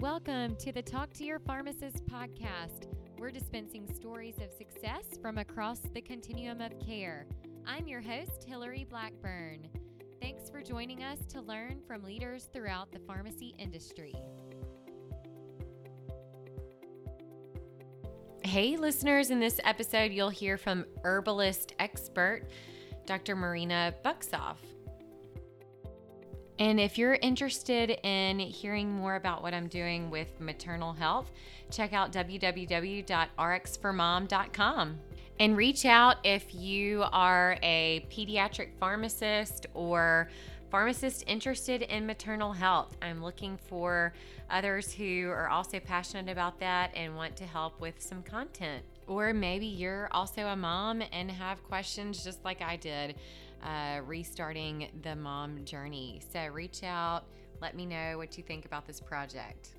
Welcome to the Talk to Your Pharmacist podcast. We're dispensing stories of success from across the continuum of care. I'm your host, Hillary Blackburn. Thanks for joining us to learn from leaders throughout the pharmacy industry. Hey, listeners, in this episode, you'll hear from herbalist expert Dr. Marina Buksov. And if you're interested in hearing more about what I'm doing with maternal health, check out www.rxformom.com and reach out if you are a pediatric pharmacist or pharmacist interested in maternal health. I'm looking for others who are also passionate about that and want to help with some content. Or maybe you're also a mom and have questions just like I did uh, restarting the mom journey. So reach out, let me know what you think about this project.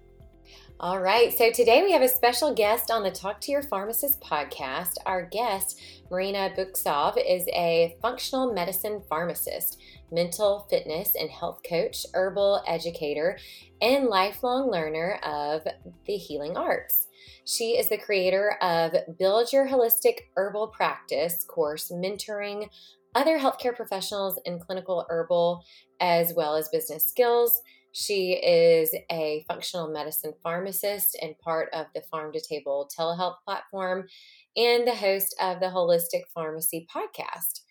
All right, so today we have a special guest on the Talk to Your Pharmacist podcast. Our guest, Marina Buksov, is a functional medicine pharmacist, mental fitness and health coach, herbal educator, and lifelong learner of the healing arts. She is the creator of Build Your Holistic Herbal Practice course, mentoring other healthcare professionals in clinical herbal as well as business skills. She is a functional medicine pharmacist and part of the PharmToTable telehealth platform and the host of the Holistic Pharmacy podcast.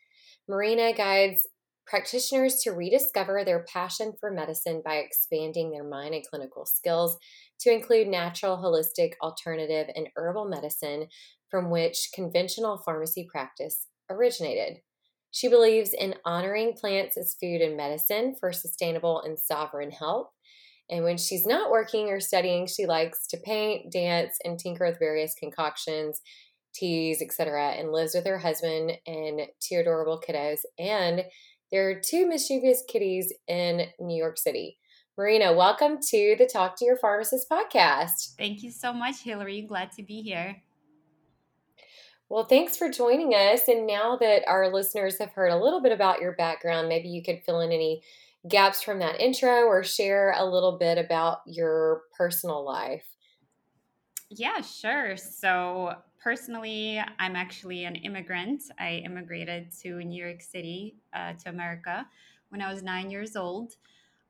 Marina guides practitioners to rediscover their passion for medicine by expanding their mind and clinical skills to include natural, holistic, alternative, and herbal medicine from which conventional pharmacy practice originated. She believes in honoring plants as food and medicine for sustainable and sovereign health. And when she's not working or studying, she likes to paint, dance, and tinker with various concoctions, teas, etc., and lives with her husband and two adorable kiddos. And there are two mischievous kitties in New York City. Marina, welcome to the Talk to Your Pharmacist podcast. Thank you so much, Hillary. Glad to be here. Well, thanks for joining us. And now that our listeners have heard a little bit about your background, maybe you could fill in any gaps from that intro or share a little bit about your personal life. Yeah, sure. So, personally, I'm actually an immigrant. I immigrated to New York City, uh, to America, when I was nine years old.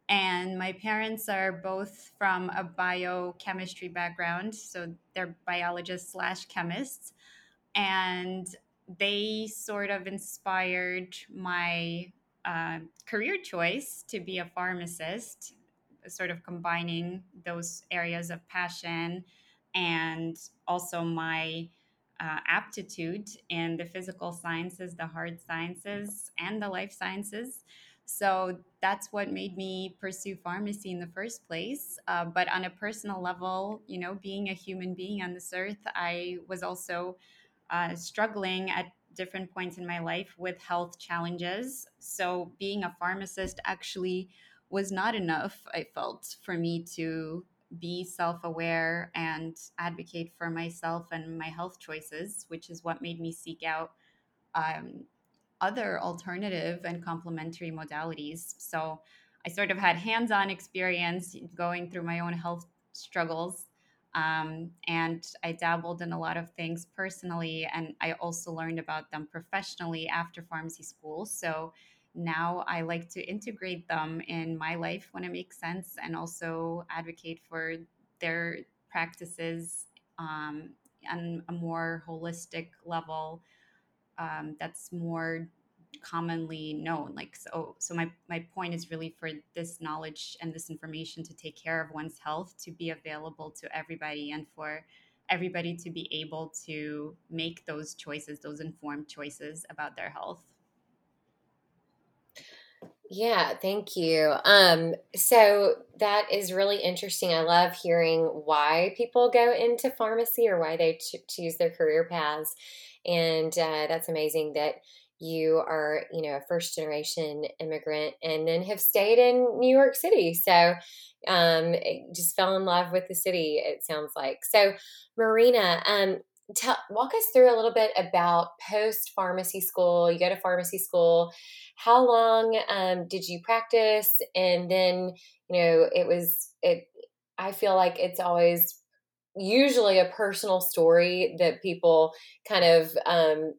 And my parents are both from a biochemistry background. So, they're biologists slash chemists and they sort of inspired my uh, career choice to be a pharmacist, sort of combining those areas of passion and also my uh, aptitude in the physical sciences, the hard sciences, and the life sciences. So that's what made me pursue pharmacy in the first place. Uh, but on a personal level, you know, being a human being on this earth, I was also uh, struggling at different points in my life with health challenges. So, being a pharmacist actually was not enough, I felt, for me to be self aware and advocate for myself and my health choices, which is what made me seek out um, other alternative and complementary modalities. So, I sort of had hands on experience going through my own health struggles um, and I dabbled in a lot of things personally, and I also learned about them professionally after pharmacy school. So now I like to integrate them in my life when it makes sense and also advocate for their practices um, on a more holistic level um, that's more commonly known like so so my my point is really for this knowledge and this information to take care of one's health to be available to everybody and for everybody to be able to make those choices those informed choices about their health yeah, thank you. Um, so that is really interesting. I love hearing why people go into pharmacy or why they ch- choose their career paths, and uh, that's amazing that you are, you know, a first generation immigrant and then have stayed in New York City. So um, just fell in love with the city, it sounds like. So, Marina, um, tell, walk us through a little bit about post pharmacy school. You go to pharmacy school. How long um, did you practice? And then, you know, it was, it, I feel like it's always usually a personal story that people kind of um,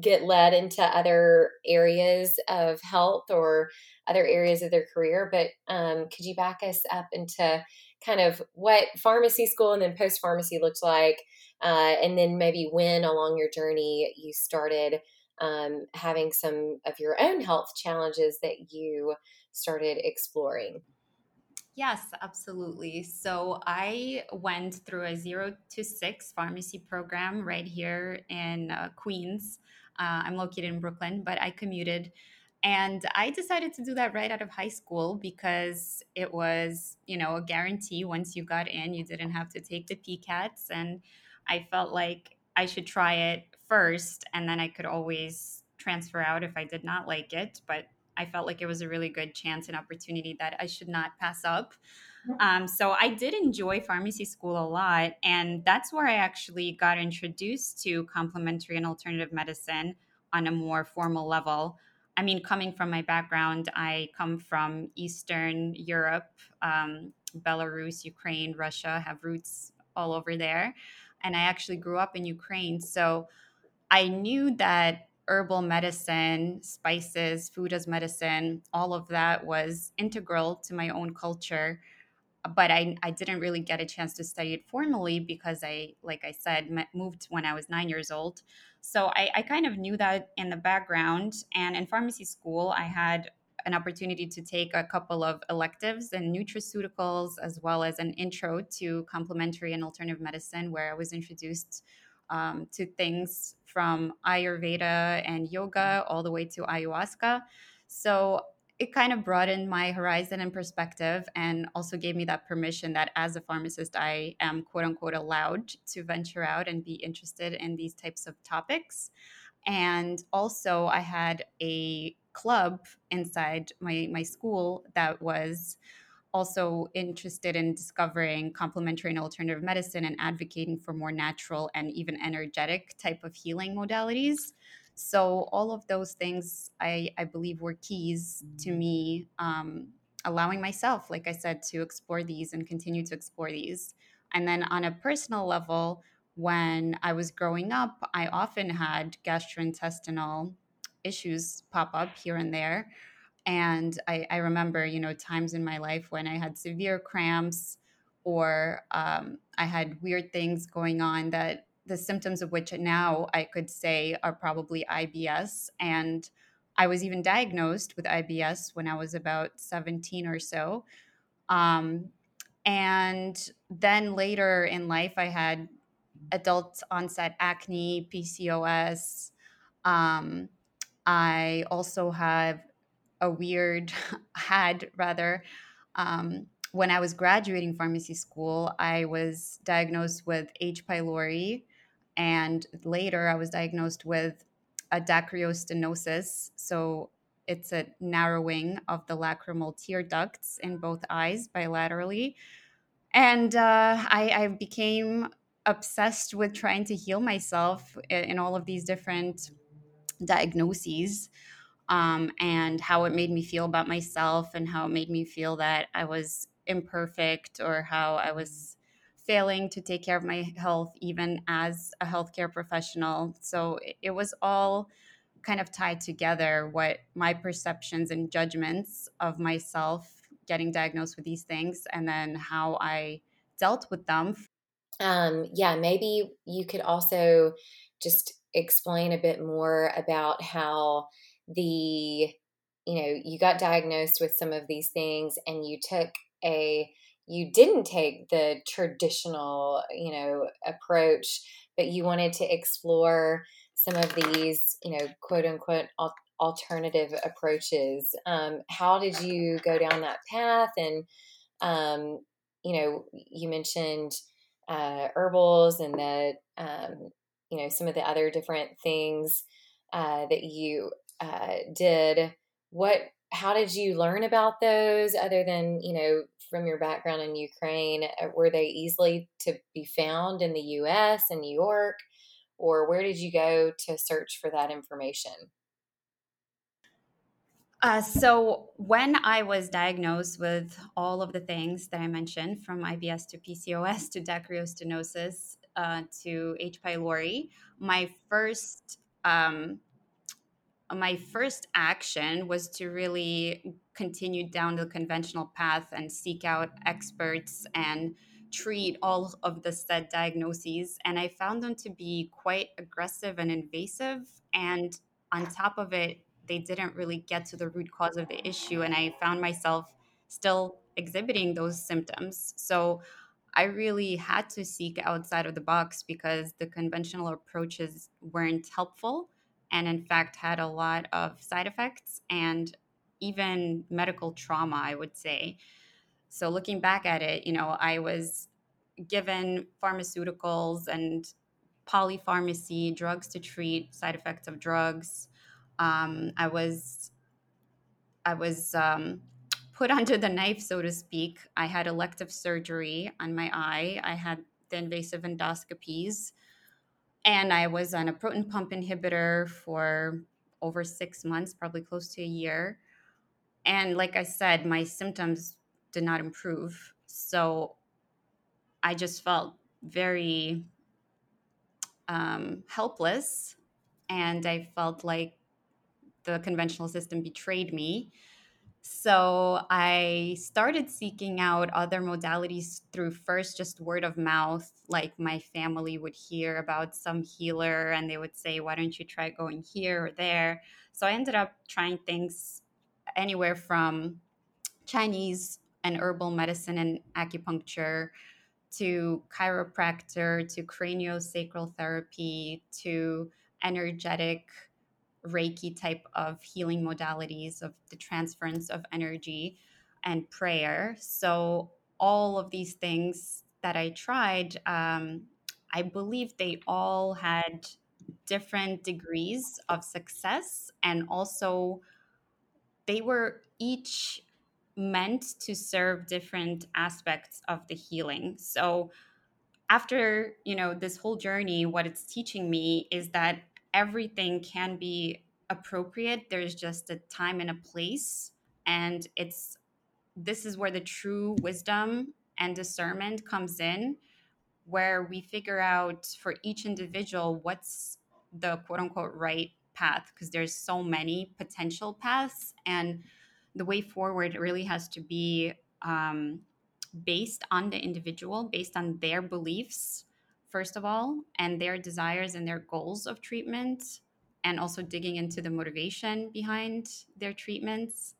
get led into other areas of health or other areas of their career. But um, could you back us up into kind of what pharmacy school and then post pharmacy looked like? Uh, and then maybe when along your journey you started um, having some of your own health challenges that you started exploring. Yes, absolutely. So I went through a zero to six pharmacy program right here in uh, Queens. Uh, I'm located in Brooklyn, but I commuted. And I decided to do that right out of high school because it was, you know, a guarantee once you got in, you didn't have to take the PCATs. And I felt like I should try it first and then I could always transfer out if I did not like it. But I felt like it was a really good chance and opportunity that I should not pass up. Um, so I did enjoy pharmacy school a lot, and that's where I actually got introduced to complementary and alternative medicine on a more formal level. I mean, coming from my background, I come from Eastern Europe, um, Belarus, Ukraine, Russia, have roots all over there. And I actually grew up in Ukraine. So I knew that herbal medicine, spices, food as medicine, all of that was integral to my own culture. But I, I didn't really get a chance to study it formally because I, like I said, moved when I was nine years old. So I, I kind of knew that in the background. And in pharmacy school, I had an opportunity to take a couple of electives in nutraceuticals as well as an intro to complementary and alternative medicine where I was introduced um, to things from Ayurveda and yoga all the way to ayahuasca. So it kind of broadened my horizon and perspective and also gave me that permission that as a pharmacist, I am quote unquote allowed to venture out and be interested in these types of topics. And also, I had a club inside my, my school that was also interested in discovering complementary and alternative medicine and advocating for more natural and even energetic type of healing modalities. So all of those things I, I believe were keys to me um, allowing myself, like I said, to explore these and continue to explore these. And then on a personal level, when I was growing up, I often had gastrointestinal issues pop up here and there and I, I, remember, you know, times in my life when I had severe cramps or um, I had weird things going on that the symptoms of which now I could say are probably IBS. And I was even diagnosed with IBS when I was about 17 or so. Um, and then later in life, I had adult onset acne, PCOS. Um, I also have a weird had rather um, when I was graduating pharmacy school, I was diagnosed with H. pylori, and later I was diagnosed with a dacryostenosis. So it's a narrowing of the lacrimal tear ducts in both eyes bilaterally. And uh, I, I, became obsessed with trying to heal myself in, in all of these different diagnoses um, and how it made me feel about myself and how it made me feel that I was imperfect or how I was failing to take care of my health even as a healthcare professional. So it was all kind of tied together what my perceptions and judgments of myself getting diagnosed with these things and then how I dealt with them. Um, yeah, maybe you could also just explain a bit more about how the you know you got diagnosed with some of these things and you took a you didn't take the traditional you know approach but you wanted to explore some of these you know quote unquote alternative approaches. Um, how did you go down that path? And um, you know you mentioned uh, herbals and the um, you know some of the other different things uh, that you uh, did what how did you learn about those other than you know from your background in ukraine uh, were they easily to be found in the us and new york or where did you go to search for that information Uh, so when I was diagnosed with all of the things that I mentioned, from IBS to PCOS to dacryostenosis uh, to H. pylori, my first um, my first action was to really continue down the conventional path and seek out experts and treat all of the said diagnoses. And I found them to be quite aggressive and invasive. And on top of it, they didn't really get to the root cause of the issue. And I found myself still exhibiting those symptoms. So I really had to seek outside of the box because the conventional approaches weren't helpful and, in fact, had a lot of side effects and even medical trauma, I would say. So, looking back at it, you know, I was given pharmaceuticals and polypharmacy, drugs to treat side effects of drugs. Um, I was, I was um, put under the knife, so to speak. I had elective surgery on my eye. I had the invasive endoscopies, and I was on a proton pump inhibitor for over six months, probably close to a year. And like I said, my symptoms did not improve. So I just felt very um, helpless. And I felt like the conventional system betrayed me. So I started seeking out other modalities through first just word of mouth. Like my family would hear about some healer and they would say, Why don't you try going here or there? So I ended up trying things anywhere from Chinese and herbal medicine and acupuncture to chiropractor to craniosacral therapy to energetic Reiki type of healing modalities of the transference of energy and prayer. So, all of these things that I tried, um, I believe they all had different degrees of success and also they were each meant to serve different aspects of the healing. So, after you know this whole journey what it's teaching me is that everything can be appropriate. There's just a time and a place. And it's this is where the true wisdom and discernment comes in, where we figure out for each individual what's the quote unquote right path, because there's so many potential paths. And the way forward really has to be um, based on the individual, based on their beliefs first of all, and their desires and their goals of treatment, and also digging into the motivation behind their treatments.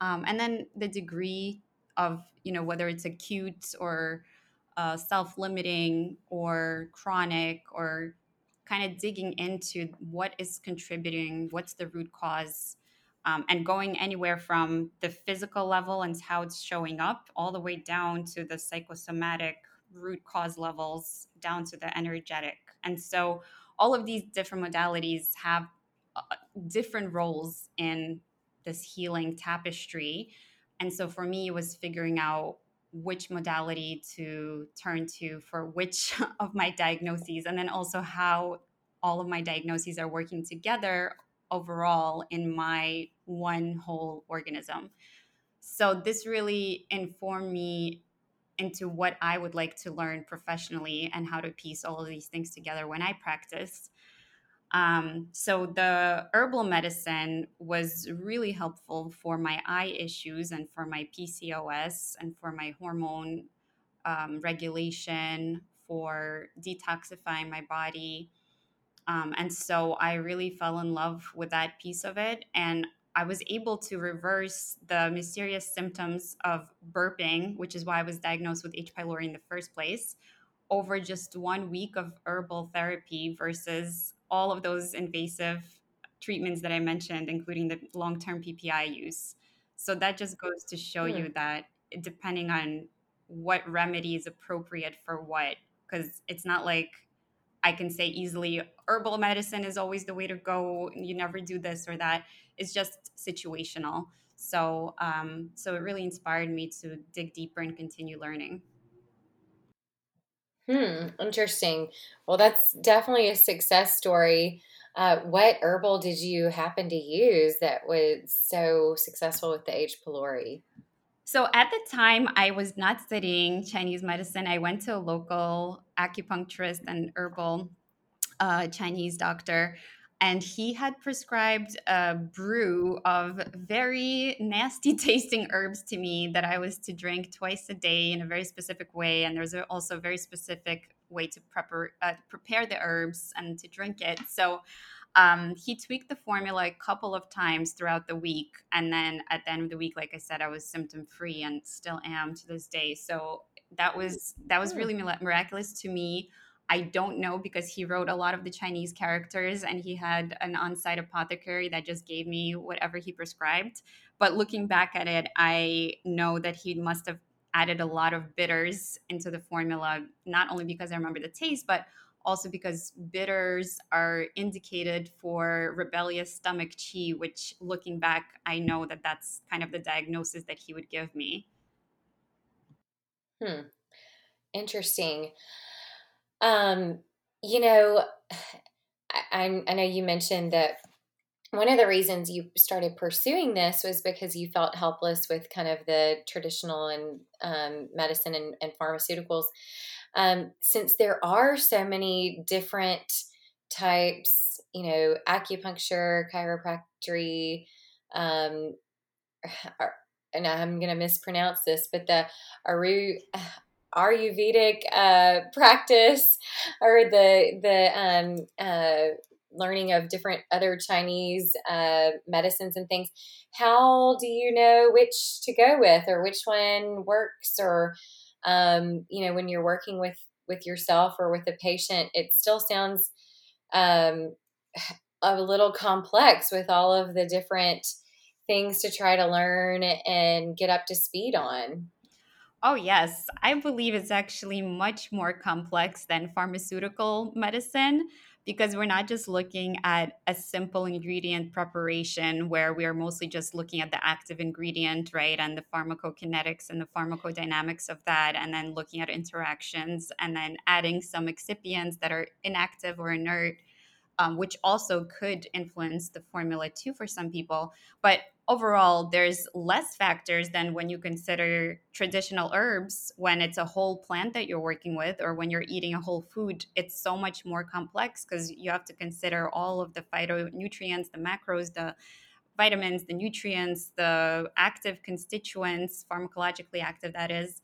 Um, and then the degree of, you know, whether it's acute or uh, self limiting or chronic or kind of digging into what is contributing, what's the root cause, um, and going anywhere from the physical level and how it's showing up all the way down to the psychosomatic root cause levels down to the energetic. And so all of these different modalities have uh, different roles in this healing tapestry. And so for me, it was figuring out which modality to turn to for which of my diagnoses, and then also how all of my diagnoses are working together overall in my one whole organism. So this really informed me into what I would like to learn professionally and how to piece all of these things together when I practice. Um, so the herbal medicine was really helpful for my eye issues and for my PCOS and for my hormone um, regulation, for detoxifying my body. Um, and so I really fell in love with that piece of it. And I was able to reverse the mysterious symptoms of burping, which is why I was diagnosed with H. pylori in the first place, over just one week of herbal therapy versus all of those invasive treatments that I mentioned, including the long term PPI use. So that just goes to show you hmm. that depending on what remedy is appropriate for what, because it's not like I can say easily herbal medicine is always the way to go. You never do this or that. It's just situational. So, um, so it really inspired me to dig deeper and continue learning. Hmm, interesting. Well, that's definitely a success story. Uh, what herbal did you happen to use that was so successful with the H. pylori? So at the time, I was not studying Chinese medicine. I went to a local acupuncturist and herbal uh, Chinese doctor, and he had prescribed a brew of very nasty tasting herbs to me that I was to drink twice a day in a very specific way. And there's also a very specific way to prepare uh, prepare the herbs and to drink it. So um, he tweaked the formula a couple of times throughout the week, and then at the end of the week, like I said, I was symptom free and still am to this day. So that was that was hmm. really miraculous to me. I don't know because he wrote a lot of the Chinese characters and he had an on site apothecary that just gave me whatever he prescribed. But looking back at it, I know that he must have added a lot of bitters into the formula, not only because I remember the taste, but also because bitters are indicated for rebellious stomach qi which looking back, I know that that's kind of the diagnosis that he would give me. Hmm. Interesting. Um, you know, I, I know you mentioned that one of the reasons you started pursuing this was because you felt helpless with kind of the traditional and um, medicine and, and pharmaceuticals um, since there are so many different types, you know, acupuncture, chiropractic, um, and I'm going to mispronounce this, but the Aru, Ayurvedic uh, practice or the the um, uh, learning of different other Chinese uh, medicines and things. How do you know which to go with or which one works or um, you know when you're working with with yourself or with a patient it still sounds um, a little complex with all of the different things to try to learn and get up to speed on Oh, yes. I believe it's actually much more complex than pharmaceutical medicine because we're not just looking at a simple ingredient preparation where we are mostly just looking at the active ingredient, right? And the pharmacokinetics and the pharmacodynamics of that, and then looking at interactions and then adding some excipients that are inactive or inert um, which also could influence the formula too for some people. But overall, there's less factors than when you consider traditional herbs when it's a whole plant that you're working with or when you're eating a whole food. It's so much more complex because you have to consider all of the phytonutrients, the macros, the vitamins, the nutrients, the active constituents, pharmacologically active, that is,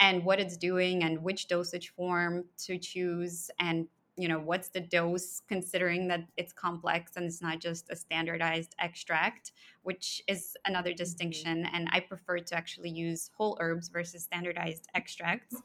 and what it's doing and which dosage form to choose and you know what's the dose considering that it's complex and it's not just a standardized extract which is another mm-hmm. distinction and i prefer to actually use whole herbs versus standardized extracts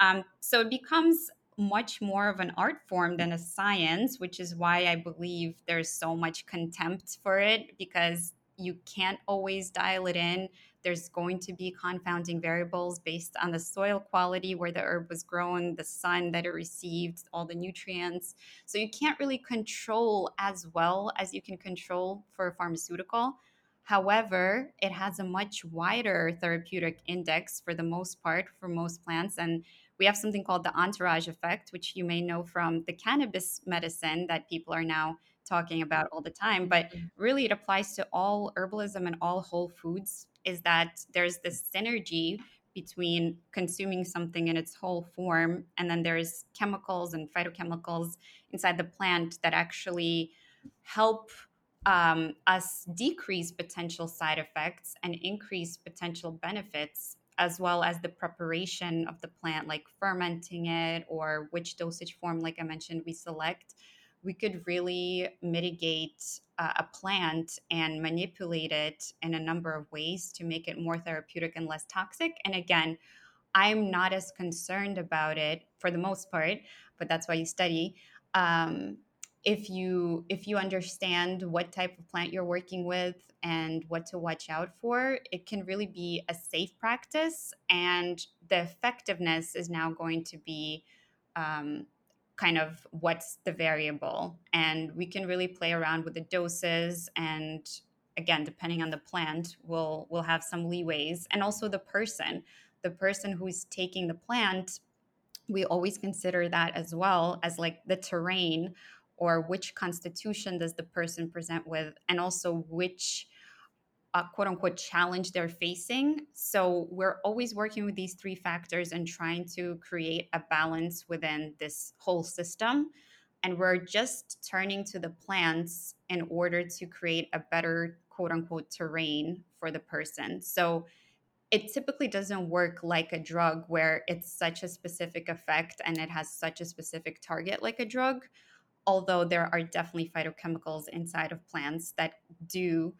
um, so it becomes much more of an art form than a science which is why i believe there's so much contempt for it because you can't always dial it in there's going to be confounding variables based on the soil quality where the herb was grown, the sun that it received, all the nutrients. So you can't really control as well as you can control for a pharmaceutical. However, it has a much wider therapeutic index for the most part for most plants. And we have something called the entourage effect, which you may know from the cannabis medicine that people are now talking about all the time. But mm-hmm. really, it applies to all herbalism and all whole foods is that there's this synergy between consuming something in its whole form and then there's chemicals and phytochemicals inside the plant that actually help um, us decrease potential side effects and increase potential benefits as well as the preparation of the plant like fermenting it or which dosage form like i mentioned we select we could really mitigate uh, a plant and manipulate it in a number of ways to make it more therapeutic and less toxic. And again, I'm not as concerned about it for the most part, but that's why you study. Um, if you if you understand what type of plant you're working with and what to watch out for, it can really be a safe practice, and the effectiveness is now going to be um, kind of what's the variable. And we can really play around with the doses and again depending on the plant we'll we'll have some leeways. And also the person the person who's taking the plant we always consider that as well as like the terrain or which constitution does the person present with, and also which uh, quote unquote challenge they're facing. So we're always working with these three factors and trying to create a balance within this whole system. And we're just turning to the plants in order to create a better quote unquote terrain for the person. So it typically doesn't work like a drug where it's such a specific effect and it has such a specific target like a drug although there are definitely phytochemicals inside of plants that do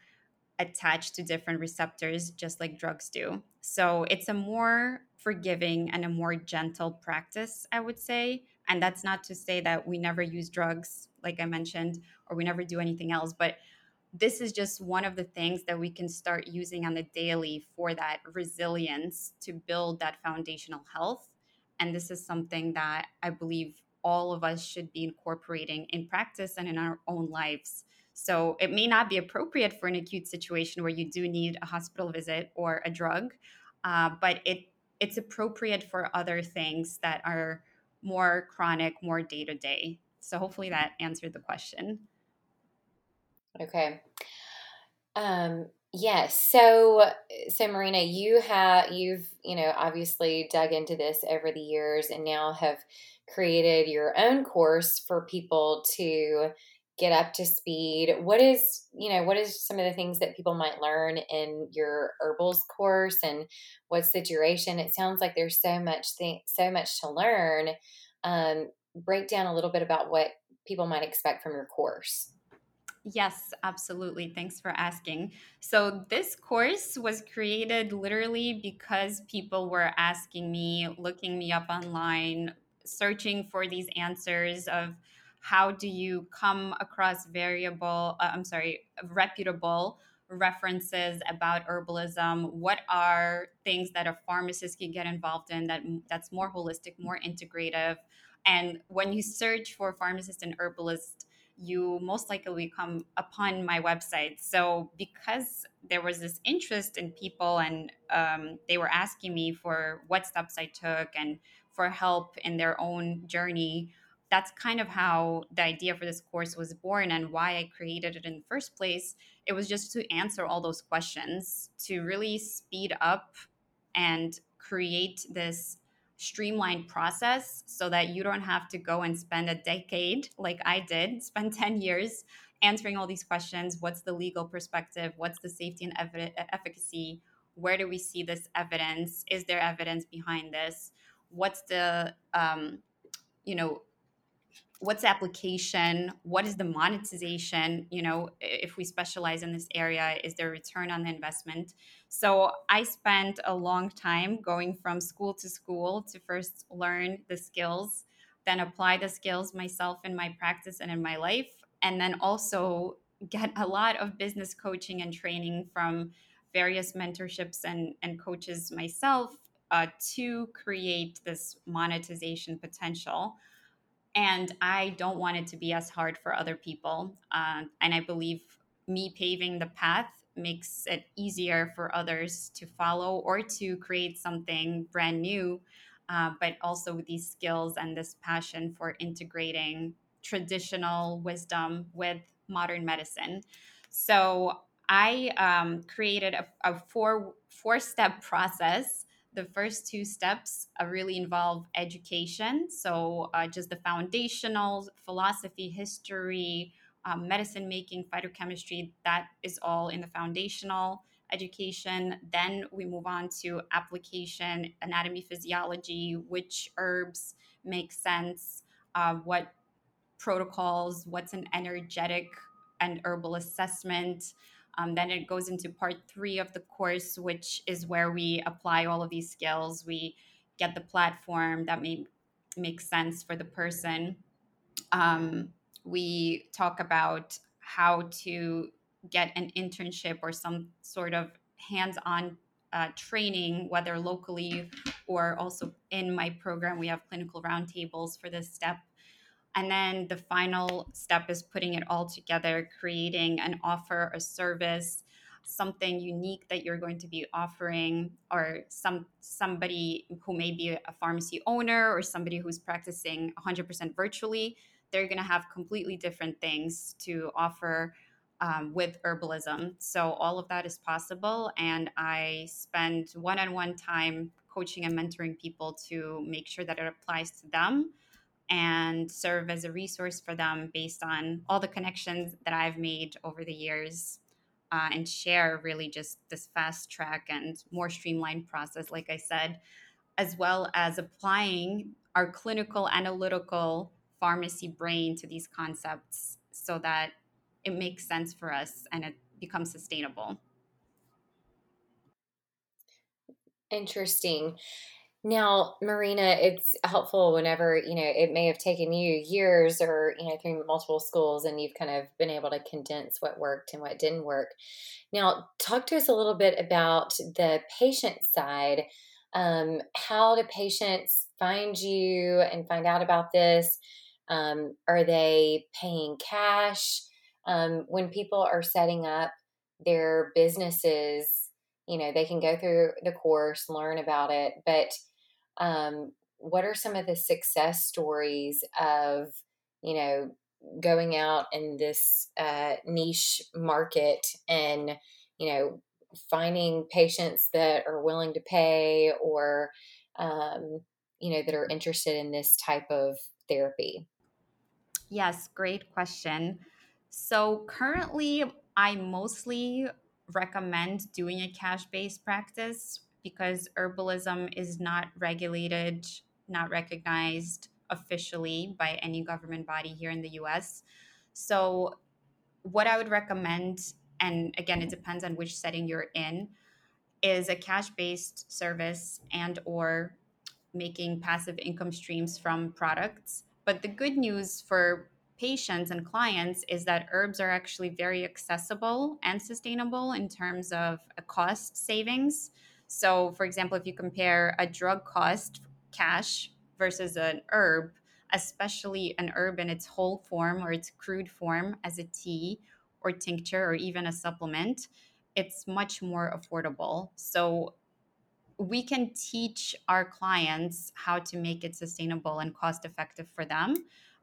attach to different receptors just like drugs do so it's a more forgiving and a more gentle practice i would say and that's not to say that we never use drugs like i mentioned or we never do anything else but this is just one of the things that we can start using on the daily for that resilience to build that foundational health. And this is something that I believe all of us should be incorporating in practice and in our own lives. So it may not be appropriate for an acute situation where you do need a hospital visit or a drug, uh, but it it's appropriate for other things that are more chronic, more day to day. So hopefully that answered the question. Okay. Um, yes. So, so Marina, you have you've you know obviously dug into this over the years, and now have created your own course for people to get up to speed. What is you know what is some of the things that people might learn in your herbals course, and what's the duration? It sounds like there's so much thing, so much to learn. Um, break down a little bit about what people might expect from your course. Yes, absolutely. Thanks for asking. So, this course was created literally because people were asking me, looking me up online, searching for these answers of how do you come across variable, uh, I'm sorry, reputable references about herbalism what are things that a pharmacist can get involved in that that's more holistic more integrative and when you search for pharmacist and herbalist you most likely come upon my website. So, because there was this interest in people and um, they were asking me for what steps I took and for help in their own journey, that's kind of how the idea for this course was born and why I created it in the first place. It was just to answer all those questions, to really speed up and create this streamlined process so that you don't have to go and spend a decade like I did, spend 10 years answering all these questions. What's the legal perspective? What's the safety and ev- efficacy? Where do we see this evidence? Is there evidence behind this? What's the, um, you know, what's the application what is the monetization you know if we specialize in this area is there return on the investment? So i spent a long time going from school to school to first learn the skills then apply the skills myself in my practice and in my life and then also get a lot of business coaching and training from various mentorships and, and coaches myself uh, to create this monetization potential and I don't want it to be as hard for other people. Uh, and I believe me paving the path makes it easier for others to follow or to create something brand new, uh, but also with these skills and this passion for integrating traditional wisdom with modern medicine. So I um, created a, a four four step process the first two steps uh, really involve education. So, uh, just the foundational philosophy, history, um, medicine making, phytochemistry, that is all in the foundational education. Then we move on to application, anatomy, physiology, which herbs make sense, uh, what protocols, what's an energetic and herbal assessment. Um, then it goes into part three of the course, which is where we apply all of these skills. We get the platform that may make sense for the person. Um, we talk about how to get an internship or some sort of hands on uh, training, whether locally or also in my program. We have clinical roundtables for this step. And then the final step is putting it all together, creating an offer, a service, something unique that you're going to be offering or some somebody who may be a pharmacy owner or somebody who's practicing 100% virtually they're going to have completely different things to offer um, with herbalism. So all of that is possible. And I spend one on one time coaching and mentoring people to make sure that it applies to them and serve as a resource for them based on all the connections that I've made over the years uh, and share really just this fast track and more streamlined process, like I said, as well as applying our clinical analytical pharmacy brain to these concepts so that it makes sense for us and it becomes sustainable. Interesting. Now, Marina, it's helpful whenever, you know, it may have taken you years or, you know, through multiple schools and you've kind of been able to condense what worked and what didn't work. Now, talk to us a little bit about the patient side. Um, how do patients find you and find out about this? Um, are they paying cash? Um, when people are setting up their businesses, you know, they can go through the course, learn about it, but um, what are some of the success stories of you know going out in this uh, niche market and you know finding patients that are willing to pay or um, you know that are interested in this type of therapy? Yes great question. So currently i mostly recommend doing a cash based practice because herbalism is not regulated, not recognized officially by any government body here in the US. So, what I would recommend, and again, it depends on which setting you're in, is a cash-based service and or making passive income streams from products. But the good news for patients and clients is that herbs are actually very accessible and sustainable in terms of a cost savings. So, for example, if you compare a drug cost cash versus an herb, especially an herb in its whole form or its crude form as a tea or tincture or even a supplement, it's much more affordable. So, we can teach our clients how to make it sustainable and cost effective for them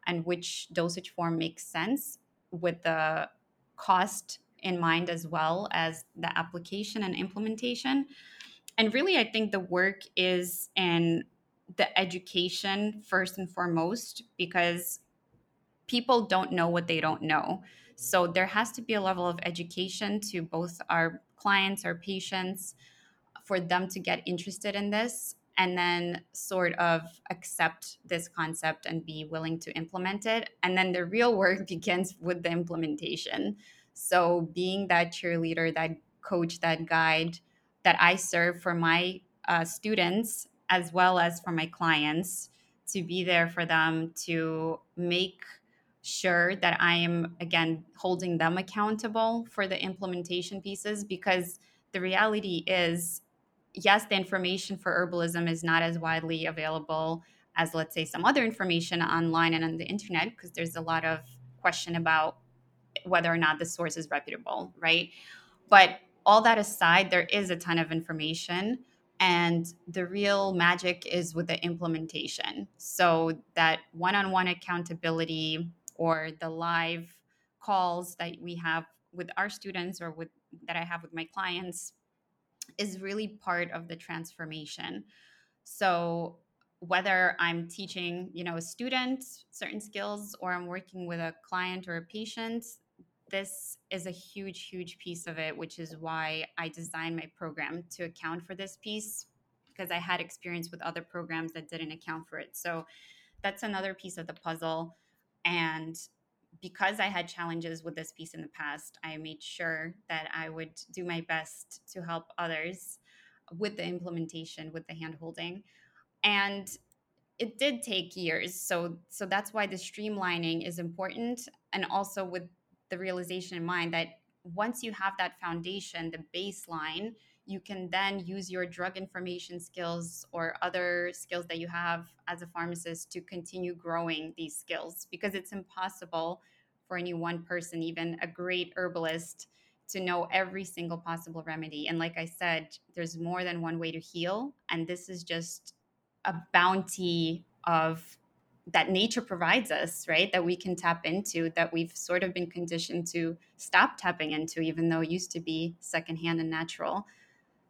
and which dosage form makes sense with the cost in mind as well as the application and implementation and really i think the work is in the education first and foremost because people don't know what they don't know. So there has to be a level of education to both our clients our patients for them to get interested in this and then sort of accept this concept and be willing to implement it. And then the real work begins with the implementation. So being that cheerleader that coach that guide that I serve for my uh, students as well as for my clients to be there for them to make sure that I am again holding them accountable for the implementation pieces because the reality is yes the information for herbalism is not as widely available as let's say some other information online and on the internet because there's a lot of question about whether or not the source is reputable right? But all that aside, there is a ton of information. And the real magic is with the implementation. So, that one on one accountability or the live calls that we have with our students or with that I have with my clients is really part of the transformation. So, whether I'm teaching, you know, a student certain skills or I'm working with a client or a patient, this is a huge, huge piece of it, which is why I designed my program to account for this piece because I had experience with other programs that didn't account for it. So that's another piece of the puzzle. And because I had challenges with this piece in the past, I made sure that I would do my best to help others with the implementation, with the handholding. And it did take years. So so that's why the streamlining is important and also with the realization in mind that once you have that foundation, the baseline, you can then use your drug information skills or other skills that you have as a pharmacist to continue growing these skills because it's impossible for any one person, even a great herbalist, to know every single possible remedy. And like I said, there's more than one way to heal. And this is just a bounty of that nature provides us, right? That we can tap into, that we've sort of been conditioned to stop tapping into, even though it used to be secondhand and natural.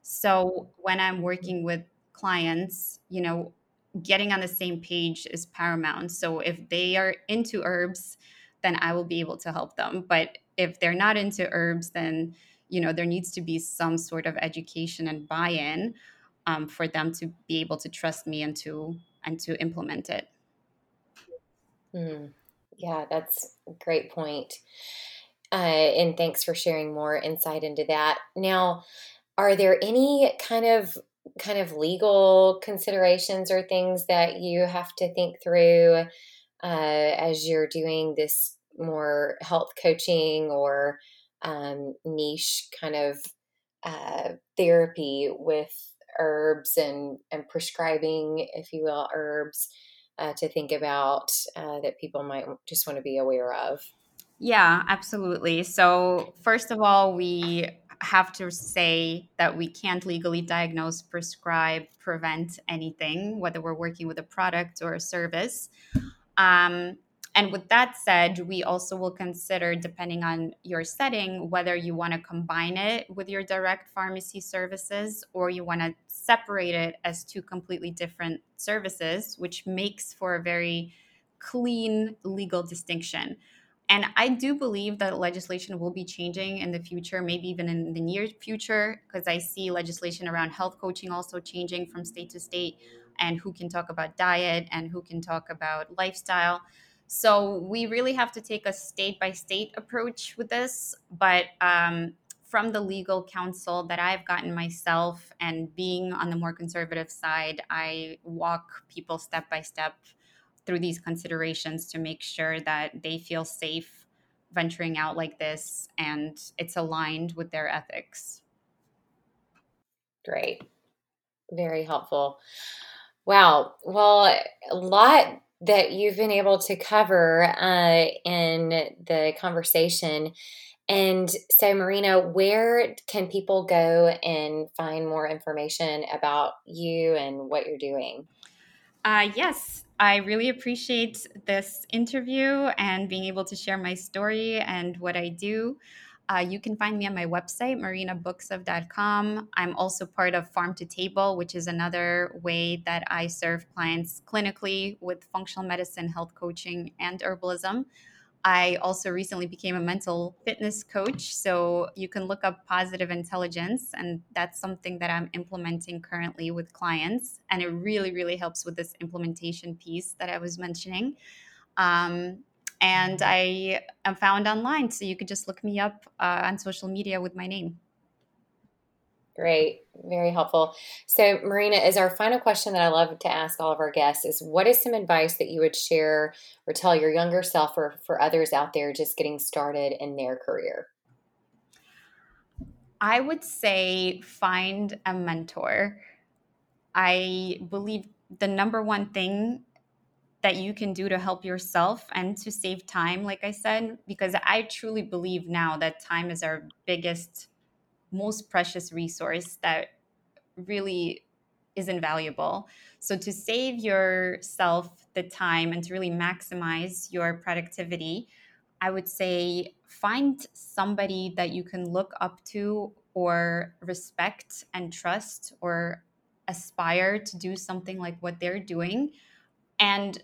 So when I'm working with clients, you know, getting on the same page is paramount. So if they are into herbs, then I will be able to help them. But if they're not into herbs, then you know there needs to be some sort of education and buy-in um, for them to be able to trust me and to and to implement it. Mm, yeah, that's a great point. Uh, and thanks for sharing more insight into that. Now, are there any kind of kind of legal considerations or things that you have to think through uh, as you're doing this more health coaching or um, niche kind of uh, therapy with herbs and, and prescribing, if you will, herbs uh, to think about uh, that people might just want to be aware of? Yeah, absolutely. So, first of all, we have to say that we can't legally diagnose, prescribe, prevent anything, whether we're working with a product or a service. Um, and with that said, we also will consider, depending on your setting, whether you want to combine it with your direct pharmacy services or you want to separate it as two completely different services, which makes for a very clean legal distinction. And I do believe that legislation will be changing in the future, maybe even in the near future, because I see legislation around health coaching also changing from state to state and who can talk about diet and who can talk about lifestyle. So we really have to take a state by state approach with this. But um, from the legal counsel that I've gotten myself and being on the more conservative side, I walk people step by step through these considerations to make sure that they feel safe venturing out like this and it's aligned with their ethics. Great. Very helpful. Wow. Well, a lot that you've been able to cover uh, in the conversation. And so, Marina, where can people go and find more information about you and what you're doing? Uh, yes, I really appreciate this interview and being able to share my story and what I do. Uh, you can find me on my website, marinabuksov.com I'm also part of PharmToTable, which is another way that I serve clients clinically with functional medicine, health coaching, and herbalism. I also recently became a mental fitness coach. So you can look up positive intelligence, and that's something that I'm implementing currently with clients. And it really, really helps with this implementation piece that I was mentioning. Um, and I am found online. So you could just look me up uh, on social media with my name. Great, very helpful. So, Marina, is our final question that I love to ask all of our guests is what is some advice that you would share or tell your younger self or for others out there just getting started in their career? I would say find a mentor. I believe the number one thing that you can do to help yourself and to save time, like I said, because I truly believe now that time is our biggest, most precious resource that really is invaluable. So, to save yourself the time and to really maximize your productivity, I would say find somebody that you can look up to or respect and trust or aspire to do something like what they're doing and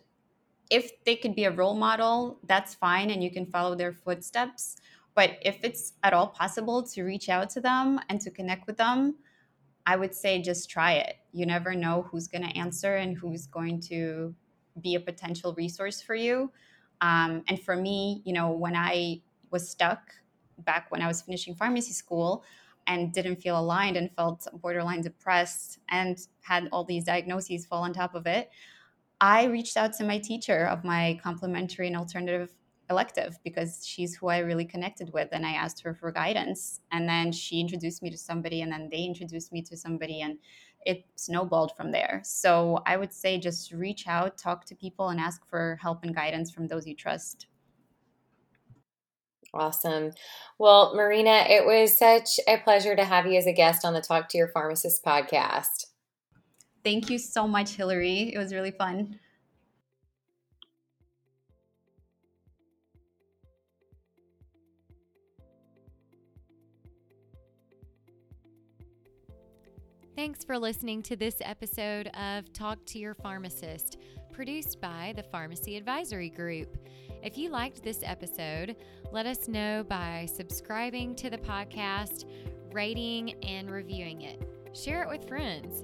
if they could be a role model, that's fine and you can follow their footsteps. But if it's at all possible to reach out to them and to connect with them, I would say just try it. You never know who's going to answer and who's going to be a potential resource for you. Um, and for me, you know, when I was stuck back when I was finishing pharmacy school and didn't feel aligned and felt borderline depressed and had all these diagnoses fall on top of it, I reached out to my teacher of my complementary and alternative elective because she's who I really connected with. And I asked her for guidance. And then she introduced me to somebody, and then they introduced me to somebody, and it snowballed from there. So I would say just reach out, talk to people, and ask for help and guidance from those you trust. Awesome. Well, Marina, it was such a pleasure to have you as a guest on the Talk to Your Pharmacist podcast. Thank you so much, Hillary. It was really fun. Thanks for listening to this episode of Talk to Your Pharmacist, produced by the Pharmacy Advisory Group. If you liked this episode, let us know by subscribing to the podcast, rating, and reviewing it. Share it with friends.